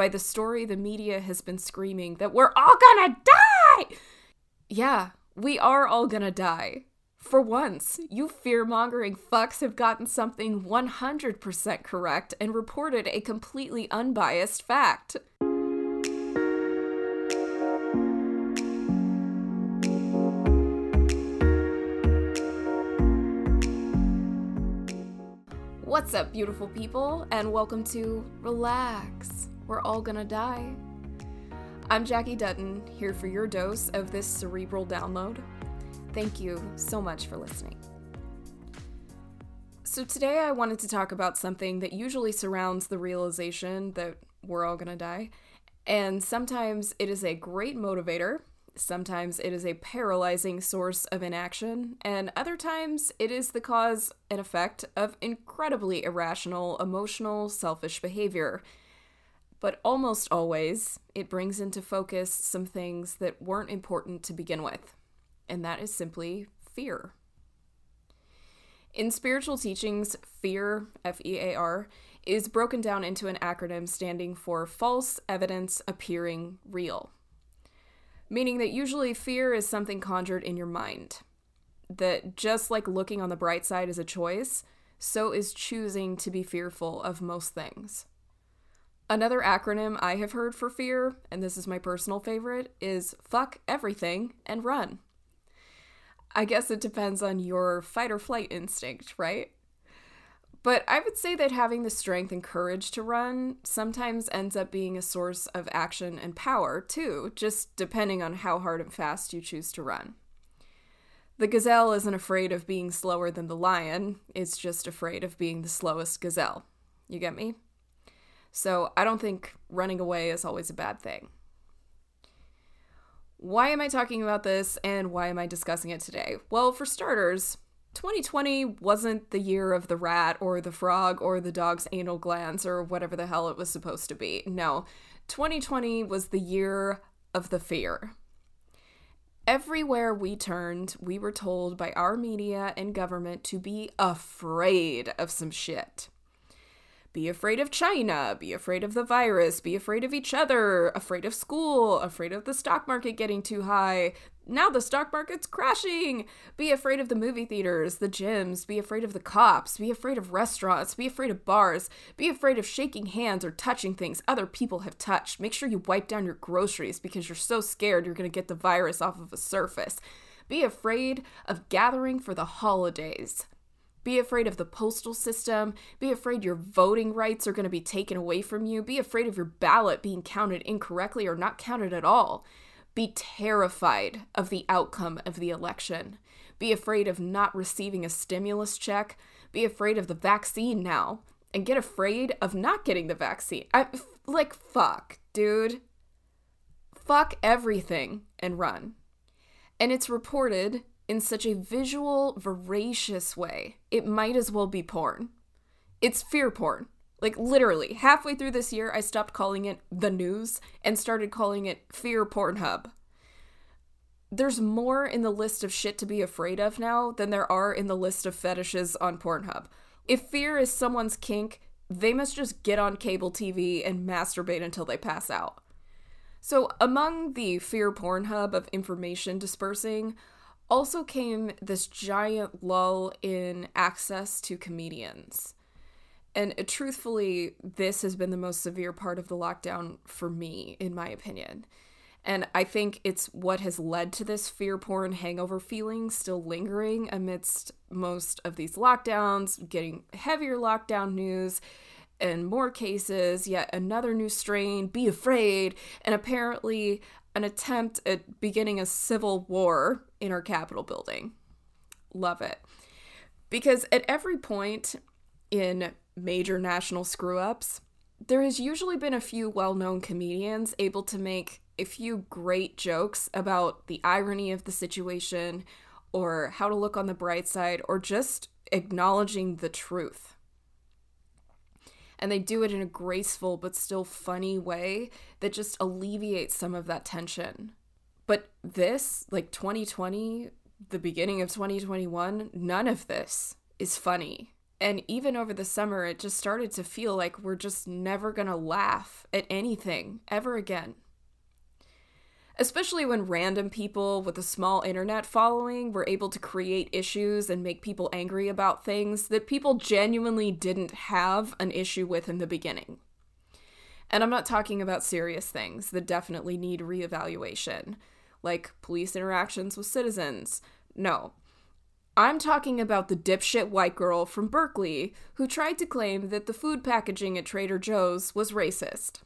by the story the media has been screaming that we're all gonna die. Yeah, we are all gonna die. For once, you fear mongering fucks have gotten something 100% correct and reported a completely unbiased fact. What's up, beautiful people, and welcome to Relax. We're all gonna die. I'm Jackie Dutton, here for your dose of this cerebral download. Thank you so much for listening. So, today I wanted to talk about something that usually surrounds the realization that we're all gonna die, and sometimes it is a great motivator Sometimes it is a paralyzing source of inaction, and other times it is the cause and effect of incredibly irrational, emotional, selfish behavior. But almost always, it brings into focus some things that weren't important to begin with, and that is simply fear. In spiritual teachings, fear, F E A R, is broken down into an acronym standing for false evidence appearing real meaning that usually fear is something conjured in your mind. That just like looking on the bright side is a choice, so is choosing to be fearful of most things. Another acronym I have heard for fear, and this is my personal favorite, is fuck everything and run. I guess it depends on your fight or flight instinct, right? But I would say that having the strength and courage to run sometimes ends up being a source of action and power, too, just depending on how hard and fast you choose to run. The gazelle isn't afraid of being slower than the lion, it's just afraid of being the slowest gazelle. You get me? So I don't think running away is always a bad thing. Why am I talking about this and why am I discussing it today? Well, for starters, 2020 wasn't the year of the rat or the frog or the dog's anal glands or whatever the hell it was supposed to be. No, 2020 was the year of the fear. Everywhere we turned, we were told by our media and government to be afraid of some shit. Be afraid of China, be afraid of the virus, be afraid of each other, afraid of school, afraid of the stock market getting too high, now the stock market's crashing. Be afraid of the movie theaters, the gyms, be afraid of the cops, be afraid of restaurants, be afraid of bars, be afraid of shaking hands or touching things other people have touched. Make sure you wipe down your groceries because you're so scared you're going to get the virus off of a surface. Be afraid of gathering for the holidays. Be afraid of the postal system. Be afraid your voting rights are going to be taken away from you. Be afraid of your ballot being counted incorrectly or not counted at all. Be terrified of the outcome of the election. Be afraid of not receiving a stimulus check. Be afraid of the vaccine now. And get afraid of not getting the vaccine. I, like, fuck, dude. Fuck everything and run. And it's reported in such a visual, voracious way, it might as well be porn. It's fear porn. Like literally, halfway through this year, I stopped calling it the news and started calling it Fear Pornhub. There's more in the list of shit to be afraid of now than there are in the list of fetishes on Pornhub. If fear is someone's kink, they must just get on cable TV and masturbate until they pass out. So, among the fear Pornhub of information dispersing, also came this giant lull in access to comedians. And uh, truthfully, this has been the most severe part of the lockdown for me, in my opinion. And I think it's what has led to this fear porn hangover feeling still lingering amidst most of these lockdowns, getting heavier lockdown news and more cases, yet another new strain, be afraid, and apparently an attempt at beginning a civil war in our Capitol building. Love it. Because at every point in major national screw ups, there has usually been a few well known comedians able to make a few great jokes about the irony of the situation or how to look on the bright side or just acknowledging the truth. And they do it in a graceful but still funny way that just alleviates some of that tension. But this, like 2020, the beginning of 2021, none of this is funny And even over the summer, it just started to feel like we're just never gonna laugh at anything ever again. Especially when random people with a small internet following were able to create issues and make people angry about things that people genuinely didn't have an issue with in the beginning. And I'm not talking about serious things that definitely need reevaluation, like police interactions with citizens. No. I'm talking about the dipshit white girl from Berkeley who tried to claim that the food packaging at Trader Joe's was racist.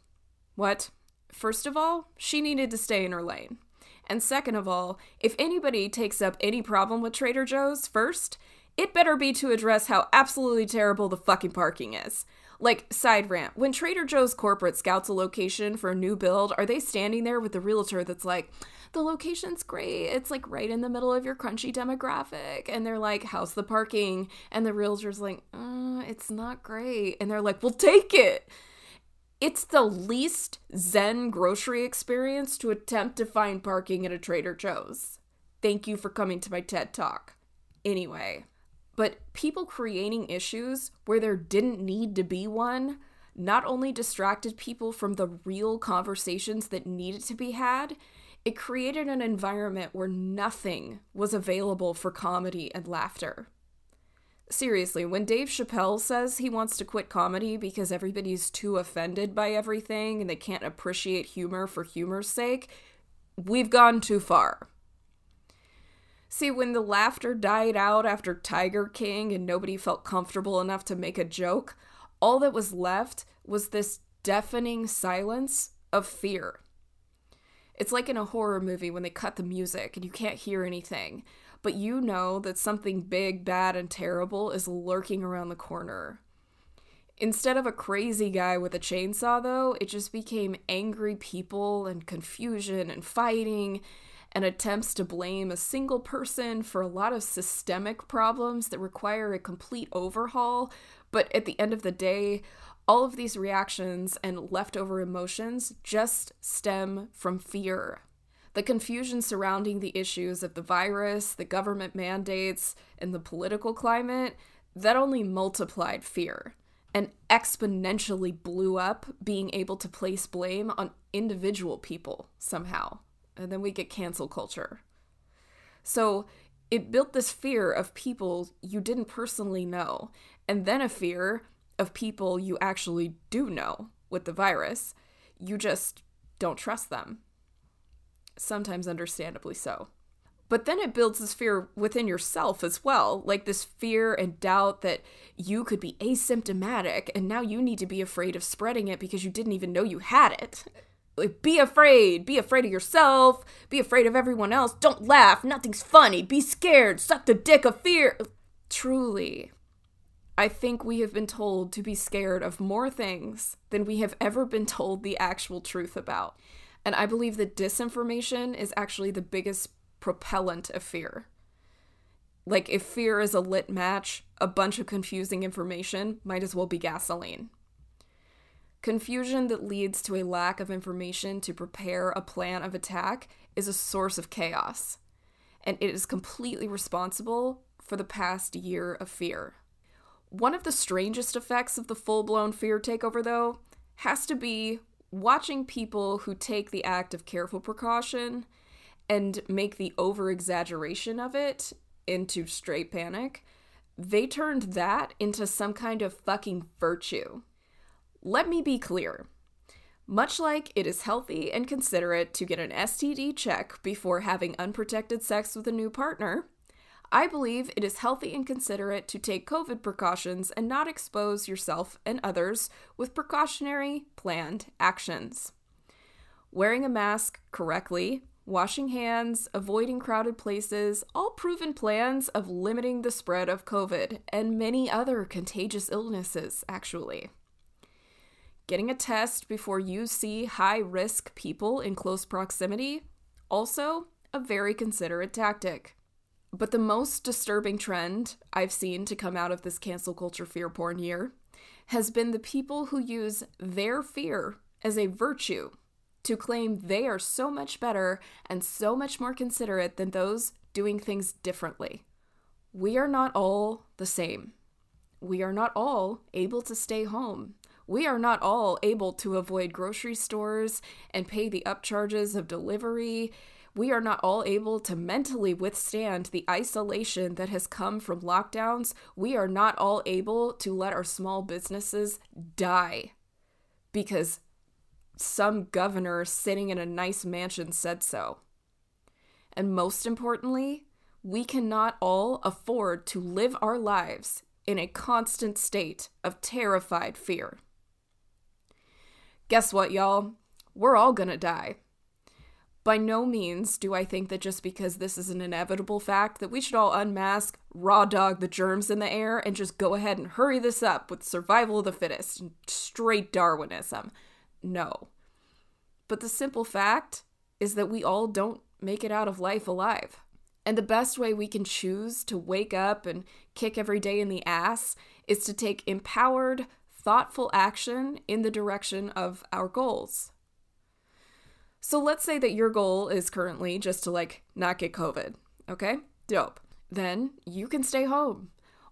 What? First of all, she needed to stay in her lane. And second of all, if anybody takes up any problem with Trader Joe's first, it better be to address how absolutely terrible the fucking parking is. Like, side rant, when Trader Joe's corporate scouts a location for a new build, are they standing there with the realtor that's like, the location's great. It's like right in the middle of your crunchy demographic. And they're like, how's the parking? And the realtor's like, uh, it's not great. And they're like, well, take it. It's the least zen grocery experience to attempt to find parking at a Trader Joe's. Thank you for coming to my TED Talk. Anyway, but people creating issues where there didn't need to be one not only distracted people from the real conversations that needed to be had, it created an environment where nothing was available for comedy and laughter seriously, when Dave Chappelle says he wants to quit comedy because everybody's too offended by everything and they can't appreciate humor for humor's sake, we've gone too far. See, when the laughter died out after Tiger King and nobody felt comfortable enough to make a joke, all that was left was this deafening silence of fear. It's like in a horror movie when they cut the music and you can't hear anything but you know that something big, bad, and terrible is lurking around the corner. Instead of a crazy guy with a chainsaw, though, it just became angry people and confusion and fighting and attempts to blame a single person for a lot of systemic problems that require a complete overhaul. But at the end of the day, all of these reactions and leftover emotions just stem from fear. The confusion surrounding the issues of the virus, the government mandates, and the political climate, that only multiplied fear and exponentially blew up being able to place blame on individual people somehow. And then we get cancel culture. So it built this fear of people you didn't personally know, and then a fear of people you actually do know with the virus. You just don't trust them sometimes understandably so. But then it builds this fear within yourself as well, like this fear and doubt that you could be asymptomatic and now you need to be afraid of spreading it because you didn't even know you had it. Like, be afraid. Be afraid of yourself. Be afraid of everyone else. Don't laugh. Nothing's funny. Be scared. Suck the dick of fear. Truly, I think we have been told to be scared of more things than we have ever been told the actual truth about. And I believe that disinformation is actually the biggest propellant of fear. Like, if fear is a lit match, a bunch of confusing information might as well be gasoline. Confusion that leads to a lack of information to prepare a plan of attack is a source of chaos, and it is completely responsible for the past year of fear. One of the strangest effects of the full blown fear takeover, though, has to be watching people who take the act of careful precaution and make the over exaggeration of it into straight panic, they turned that into some kind of fucking virtue. Let me be clear. Much like it is healthy and considerate to get an STD check before having unprotected sex with a new partner, I believe it is healthy and considerate to take COVID precautions and not expose yourself and others with precautionary, planned actions. Wearing a mask correctly, washing hands, avoiding crowded places, all proven plans of limiting the spread of COVID and many other contagious illnesses, actually. Getting a test before you see high risk people in close proximity, also a very considerate tactic. But the most disturbing trend I've seen to come out of this cancel culture fear porn year has been the people who use their fear as a virtue to claim they are so much better and so much more considerate than those doing things differently. We are not all the same. we are not all able to stay home. We are not all able to avoid grocery stores and pay the upcharges of delivery. We are not all able to mentally withstand the isolation that has come from lockdowns. We are not all able to let our small businesses die because some governor sitting in a nice mansion said so. And most importantly, we cannot all afford to live our lives in a constant state of terrified fear. Guess what, y'all? We're all gonna die. By no means do I think that just because this is an inevitable fact that we should all unmask, raw dog the germs in the air, and just go ahead and hurry this up with survival of the fittest and straight Darwinism. No. But the simple fact is that we all don't make it out of life alive. And the best way we can choose to wake up and kick every day in the ass is to take empowered, thoughtful action in the direction of our goals. So let's say that your goal is currently just to like not get COVID, okay? Dope. Then you can stay home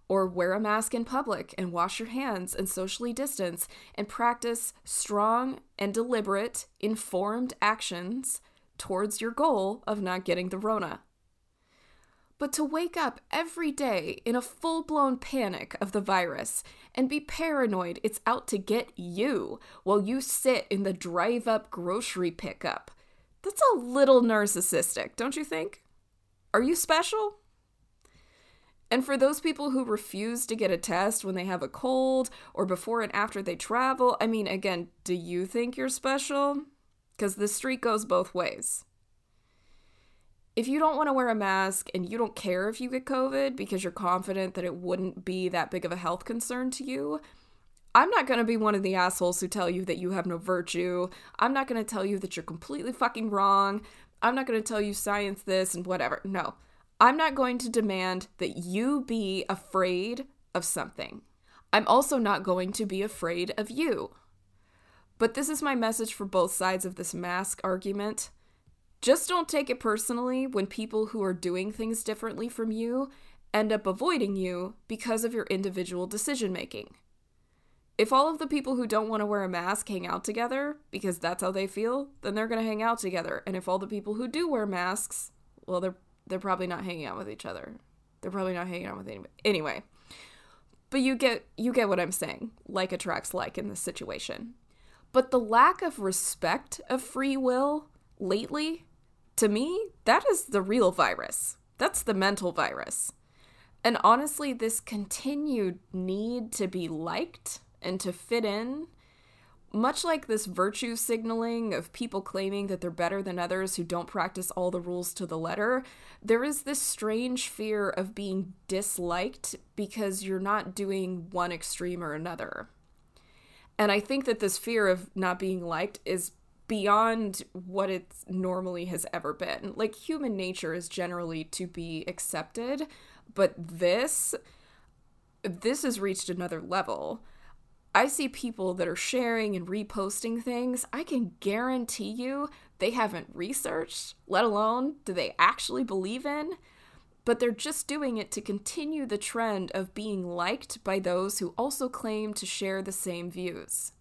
or wear a mask in public and wash your hands and socially distance and practice strong and deliberate, informed actions towards your goal of not getting the Rona. But to wake up every day in a full blown panic of the virus and be paranoid it's out to get you while you sit in the drive up grocery pickup, that's a little narcissistic, don't you think? Are you special? And for those people who refuse to get a test when they have a cold or before and after they travel, I mean, again, do you think you're special? Because the street goes both ways if you don't want to wear a mask and you don't care if you get COVID because you're confident that it wouldn't be that big of a health concern to you, I'm not going to be one of the assholes who tell you that you have no virtue. I'm not going to tell you that you're completely fucking wrong. I'm not going to tell you science this and whatever. No. I'm not going to demand that you be afraid of something. I'm also not going to be afraid of you. But this is my message for both sides of this mask argument. Just don't take it personally when people who are doing things differently from you end up avoiding you because of your individual decision making. If all of the people who don't want to wear a mask hang out together because that's how they feel, then they're going to hang out together. And if all the people who do wear masks, well they're they're probably not hanging out with each other. They're probably not hanging out with anybody. Anyway, but you get you get what I'm saying. Like attracts like in this situation. But the lack of respect of free will lately to me, that is the real virus. That's the mental virus. And honestly, this continued need to be liked and to fit in, much like this virtue signaling of people claiming that they're better than others who don't practice all the rules to the letter, there is this strange fear of being disliked because you're not doing one extreme or another. And I think that this fear of not being liked is beyond what it normally has ever been. Like human nature is generally to be accepted, but this this has reached another level. I see people that are sharing and reposting things. I can guarantee you they haven't researched, let alone do they actually believe in, but they're just doing it to continue the trend of being liked by those who also claim to share the same views.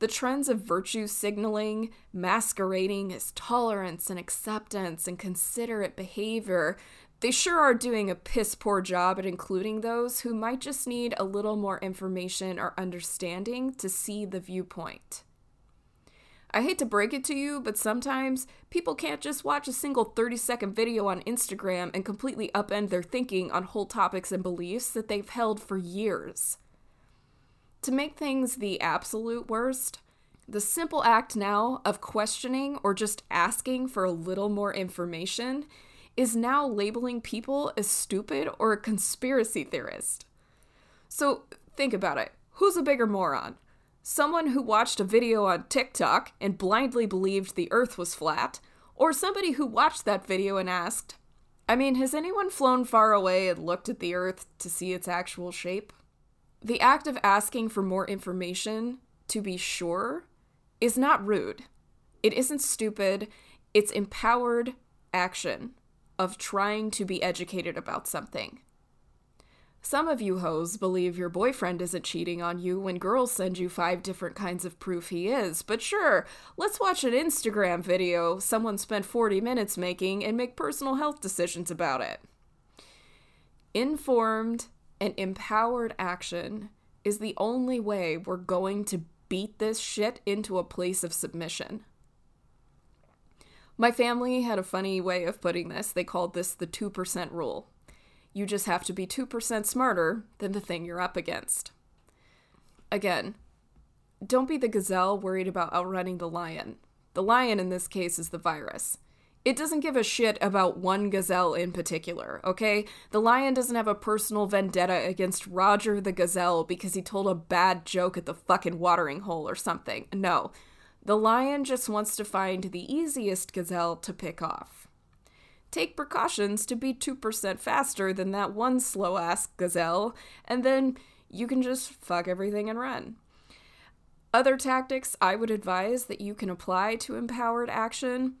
The trends of virtue signaling, masquerading as tolerance and acceptance and considerate behavior, they sure are doing a piss poor job at including those who might just need a little more information or understanding to see the viewpoint. I hate to break it to you, but sometimes people can't just watch a single 30 second video on Instagram and completely upend their thinking on whole topics and beliefs that they've held for years. To make things the absolute worst, the simple act now of questioning or just asking for a little more information is now labeling people as stupid or a conspiracy theorist. So think about it who's a bigger moron? Someone who watched a video on TikTok and blindly believed the earth was flat, or somebody who watched that video and asked, I mean, has anyone flown far away and looked at the earth to see its actual shape? The act of asking for more information, to be sure, is not rude. It isn't stupid. It's empowered action of trying to be educated about something. Some of you hoes believe your boyfriend isn't cheating on you when girls send you five different kinds of proof he is, but sure, let's watch an Instagram video someone spent 40 minutes making and make personal health decisions about it. Informed and empowered action is the only way we're going to beat this shit into a place of submission. My family had a funny way of putting this. They called this the 2% rule. You just have to be 2% smarter than the thing you're up against. Again, don't be the gazelle worried about outrunning the lion. The lion in this case is the virus. It doesn't give a shit about one gazelle in particular, okay? The lion doesn't have a personal vendetta against Roger the gazelle because he told a bad joke at the fucking watering hole or something. No. The lion just wants to find the easiest gazelle to pick off. Take precautions to be 2% faster than that one slow ass gazelle, and then you can just fuck everything and run. Other tactics I would advise that you can apply to empowered action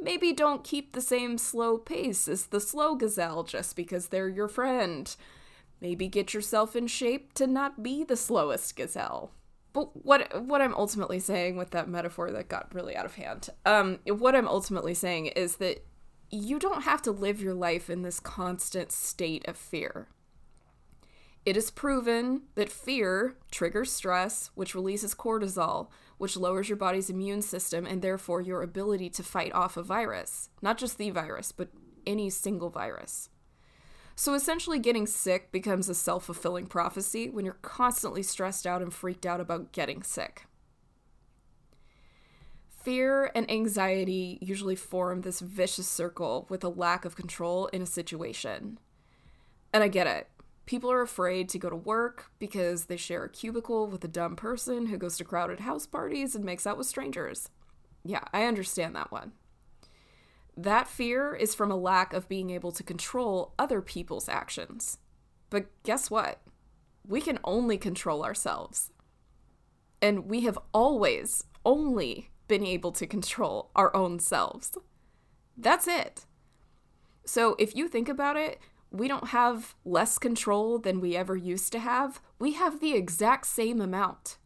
maybe don't keep the same slow pace as the slow gazelle just because they're your friend. Maybe get yourself in shape to not be the slowest gazelle. But what what I'm ultimately saying with that metaphor that got really out of hand, um, what I'm ultimately saying is that you don't have to live your life in this constant state of fear. It is proven that fear triggers stress, which releases cortisol, which lowers your body's immune system and therefore your ability to fight off a virus. Not just the virus, but any single virus. So essentially, getting sick becomes a self fulfilling prophecy when you're constantly stressed out and freaked out about getting sick. Fear and anxiety usually form this vicious circle with a lack of control in a situation. And I get it. People are afraid to go to work because they share a cubicle with a dumb person who goes to crowded house parties and makes out with strangers. Yeah, I understand that one. That fear is from a lack of being able to control other people's actions. But guess what? We can only control ourselves. And we have always only been able to control our own selves. That's it. So if you think about it, we don't have less control than we ever used to have. We have the exact same amount.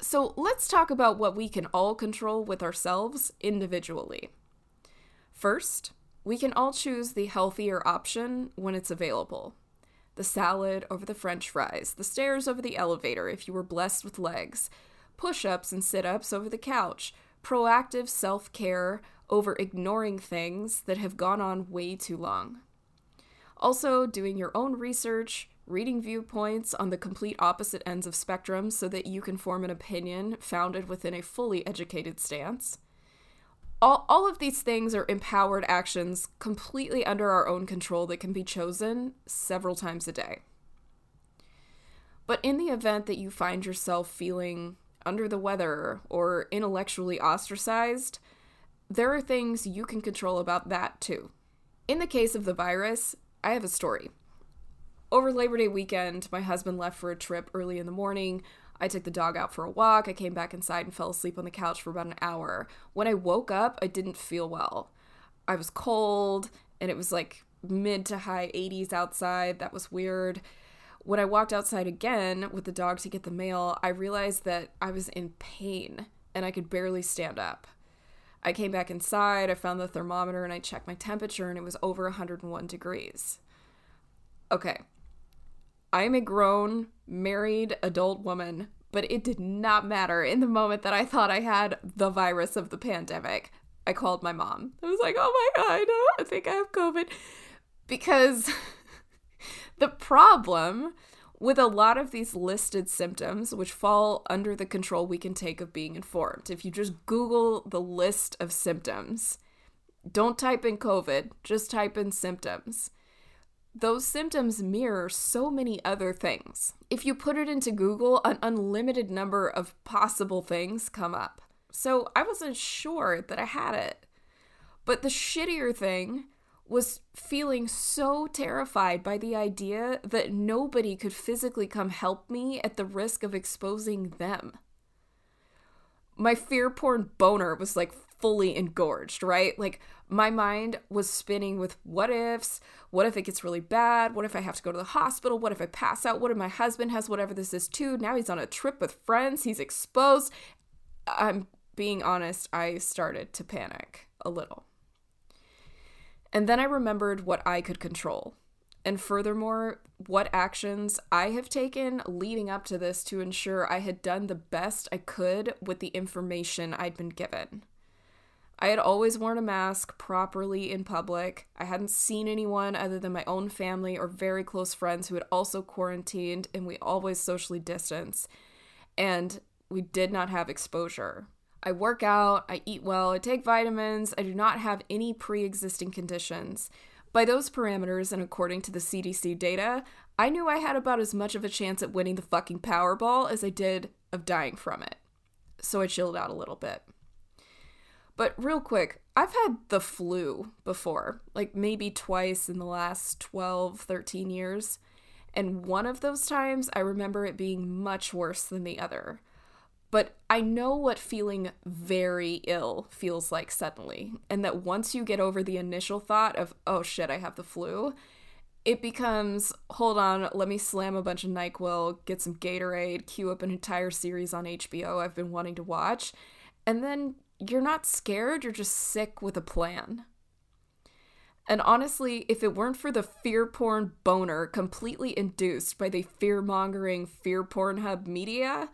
So let's talk about what we can all control with ourselves individually. First, we can all choose the healthier option when it's available. The salad over the french fries, the stairs over the elevator if you were blessed with legs, push ups and sit ups over the couch, proactive self care over ignoring things that have gone on way too long. Also, doing your own research, reading viewpoints on the complete opposite ends of spectrum so that you can form an opinion founded within a fully educated stance. All, all of these things are empowered actions completely under our own control that can be chosen several times a day. But in the event that you find yourself feeling under the weather or intellectually ostracized, there are things you can control about that too. In the case of the virus, I have a story. Over Labor Day weekend, my husband left for a trip early in the morning. I took the dog out for a walk. I came back inside and fell asleep on the couch for about an hour. When I woke up, I didn't feel well. I was cold and it was like mid to high 80s outside. That was weird. When I walked outside again with the dog to get the mail, I realized that I was in pain and I could barely stand up. I came back inside, I found the thermometer, and I checked my temperature, and it was over 101 degrees. Okay. I am a grown, married adult woman, but it did not matter in the moment that I thought I had the virus of the pandemic. I called my mom. I was like, oh my God, I think I have COVID. Because the problem with a lot of these listed symptoms, which fall under the control we can take of being informed. If you just Google the list of symptoms, don't type in COVID, just type in symptoms. Those symptoms mirror so many other things. If you put it into Google, an unlimited number of possible things come up. So I wasn't sure that I had it. But the shittier thing was feeling so terrified by the idea that nobody could physically come help me at the risk of exposing them. My fear porn boner was like fully engorged, right? Like my mind was spinning with what ifs. What if it gets really bad? What if I have to go to the hospital? What if I pass out? What if my husband has whatever this is too? Now he's on a trip with friends. He's exposed. I'm being honest, I started to panic a little. And then I remembered what I could control. And furthermore, what actions I have taken leading up to this to ensure I had done the best I could with the information I'd been given. I had always worn a mask properly in public. I hadn't seen anyone other than my own family or very close friends who had also quarantined, and we always socially distanced. And we did not have exposure. I work out, I eat well, I take vitamins, I do not have any pre existing conditions. By those parameters, and according to the CDC data, I knew I had about as much of a chance at winning the fucking Powerball as I did of dying from it. So I chilled out a little bit. But real quick, I've had the flu before, like maybe twice in the last 12, 13 years. And one of those times, I remember it being much worse than the other. But I know what feeling very ill feels like suddenly, and that once you get over the initial thought of, oh shit, I have the flu, it becomes, hold on, let me slam a bunch of NyQuil, get some Gatorade, queue up an entire series on HBO I've been wanting to watch, and then you're not scared, you're just sick with a plan. And honestly, if it weren't for the fear porn boner completely induced by the fear mongering fear porn hub media,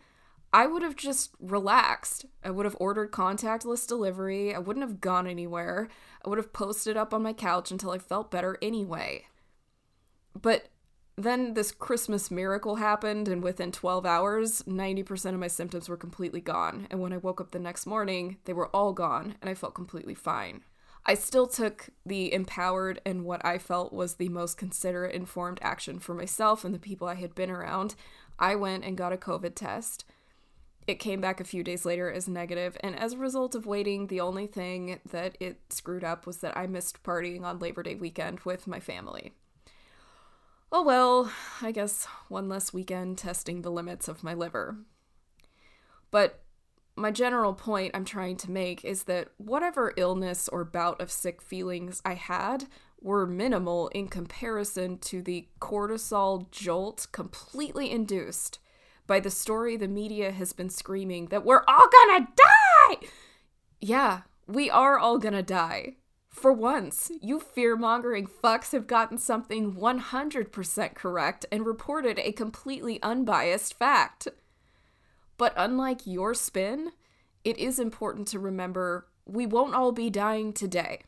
I would have just relaxed. I would have ordered contactless delivery. I wouldn't have gone anywhere. I would have posted up on my couch until I felt better anyway. But then this Christmas miracle happened, and within 12 hours, 90% of my symptoms were completely gone. And when I woke up the next morning, they were all gone, and I felt completely fine. I still took the empowered and what I felt was the most considerate, informed action for myself and the people I had been around. I went and got a COVID test. It came back a few days later as negative, and as a result of waiting, the only thing that it screwed up was that I missed partying on Labor Day weekend with my family. Oh well, I guess one less weekend testing the limits of my liver. But my general point I'm trying to make is that whatever illness or bout of sick feelings I had were minimal in comparison to the cortisol jolt completely induced by the story the media has been screaming that we're all gonna die. Yeah, we are all gonna die. For once, you fear mongering fucks have gotten something 100% correct and reported a completely unbiased fact. But unlike your spin, it is important to remember we won't all be dying today.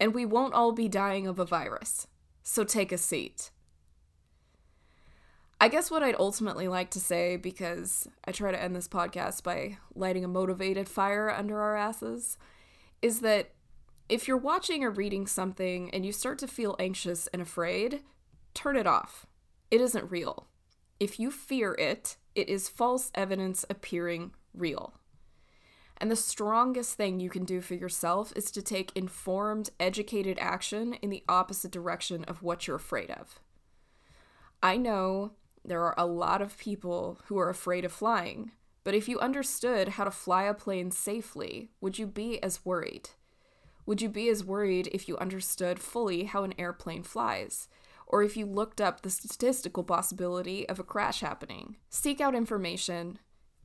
And we won't all be dying of a virus. So take a seat. I guess what I'd ultimately like to say, because I try to end this podcast by lighting a motivated fire under our asses, is that if you're watching or reading something and you start to feel anxious and afraid, turn it off. It isn't real. If you fear it, it is false evidence appearing real. And the strongest thing you can do for yourself is to take informed, educated action in the opposite direction of what you're afraid of. I know there are a lot of people who are afraid of flying, but if you understood how to fly a plane safely, would you be as worried? Would you be as worried if you understood fully how an airplane flies? Or if you looked up the statistical possibility of a crash happening? Seek out information,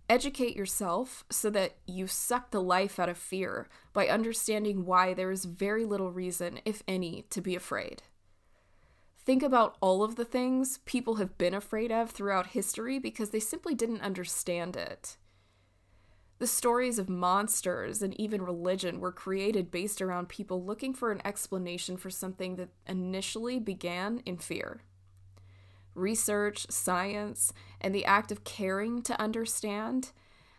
educate yourself so that you suck the life out of fear by understanding why there is very little reason, if any, to be afraid. Think about all of the things people have been afraid of throughout history because they simply didn't understand it. The stories of monsters and even religion were created based around people looking for an explanation for something that initially began in fear. Research, science, and the act of caring to understand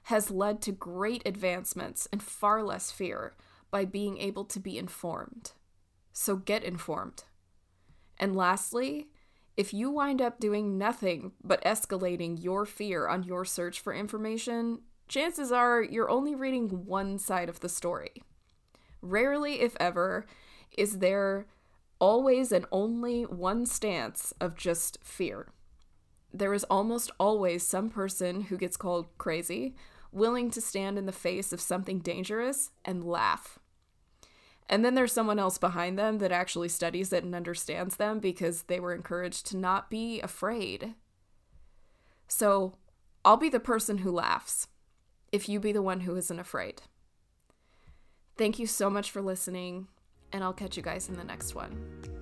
has led to great advancements and far less fear by being able to be informed. So get informed. And lastly, if you wind up doing nothing but escalating your fear on your search for information, chances are you're only reading one side of the story. Rarely, if ever, is there always and only one stance of just fear. There is almost always some person who gets called crazy willing to stand in the face of something dangerous and laugh. And then there's someone else behind them that actually studies it and understands them because they were encouraged to not be afraid. So I'll be the person who laughs if you be the one who isn't afraid. Thank you so much for listening, and I'll catch you guys in the next one.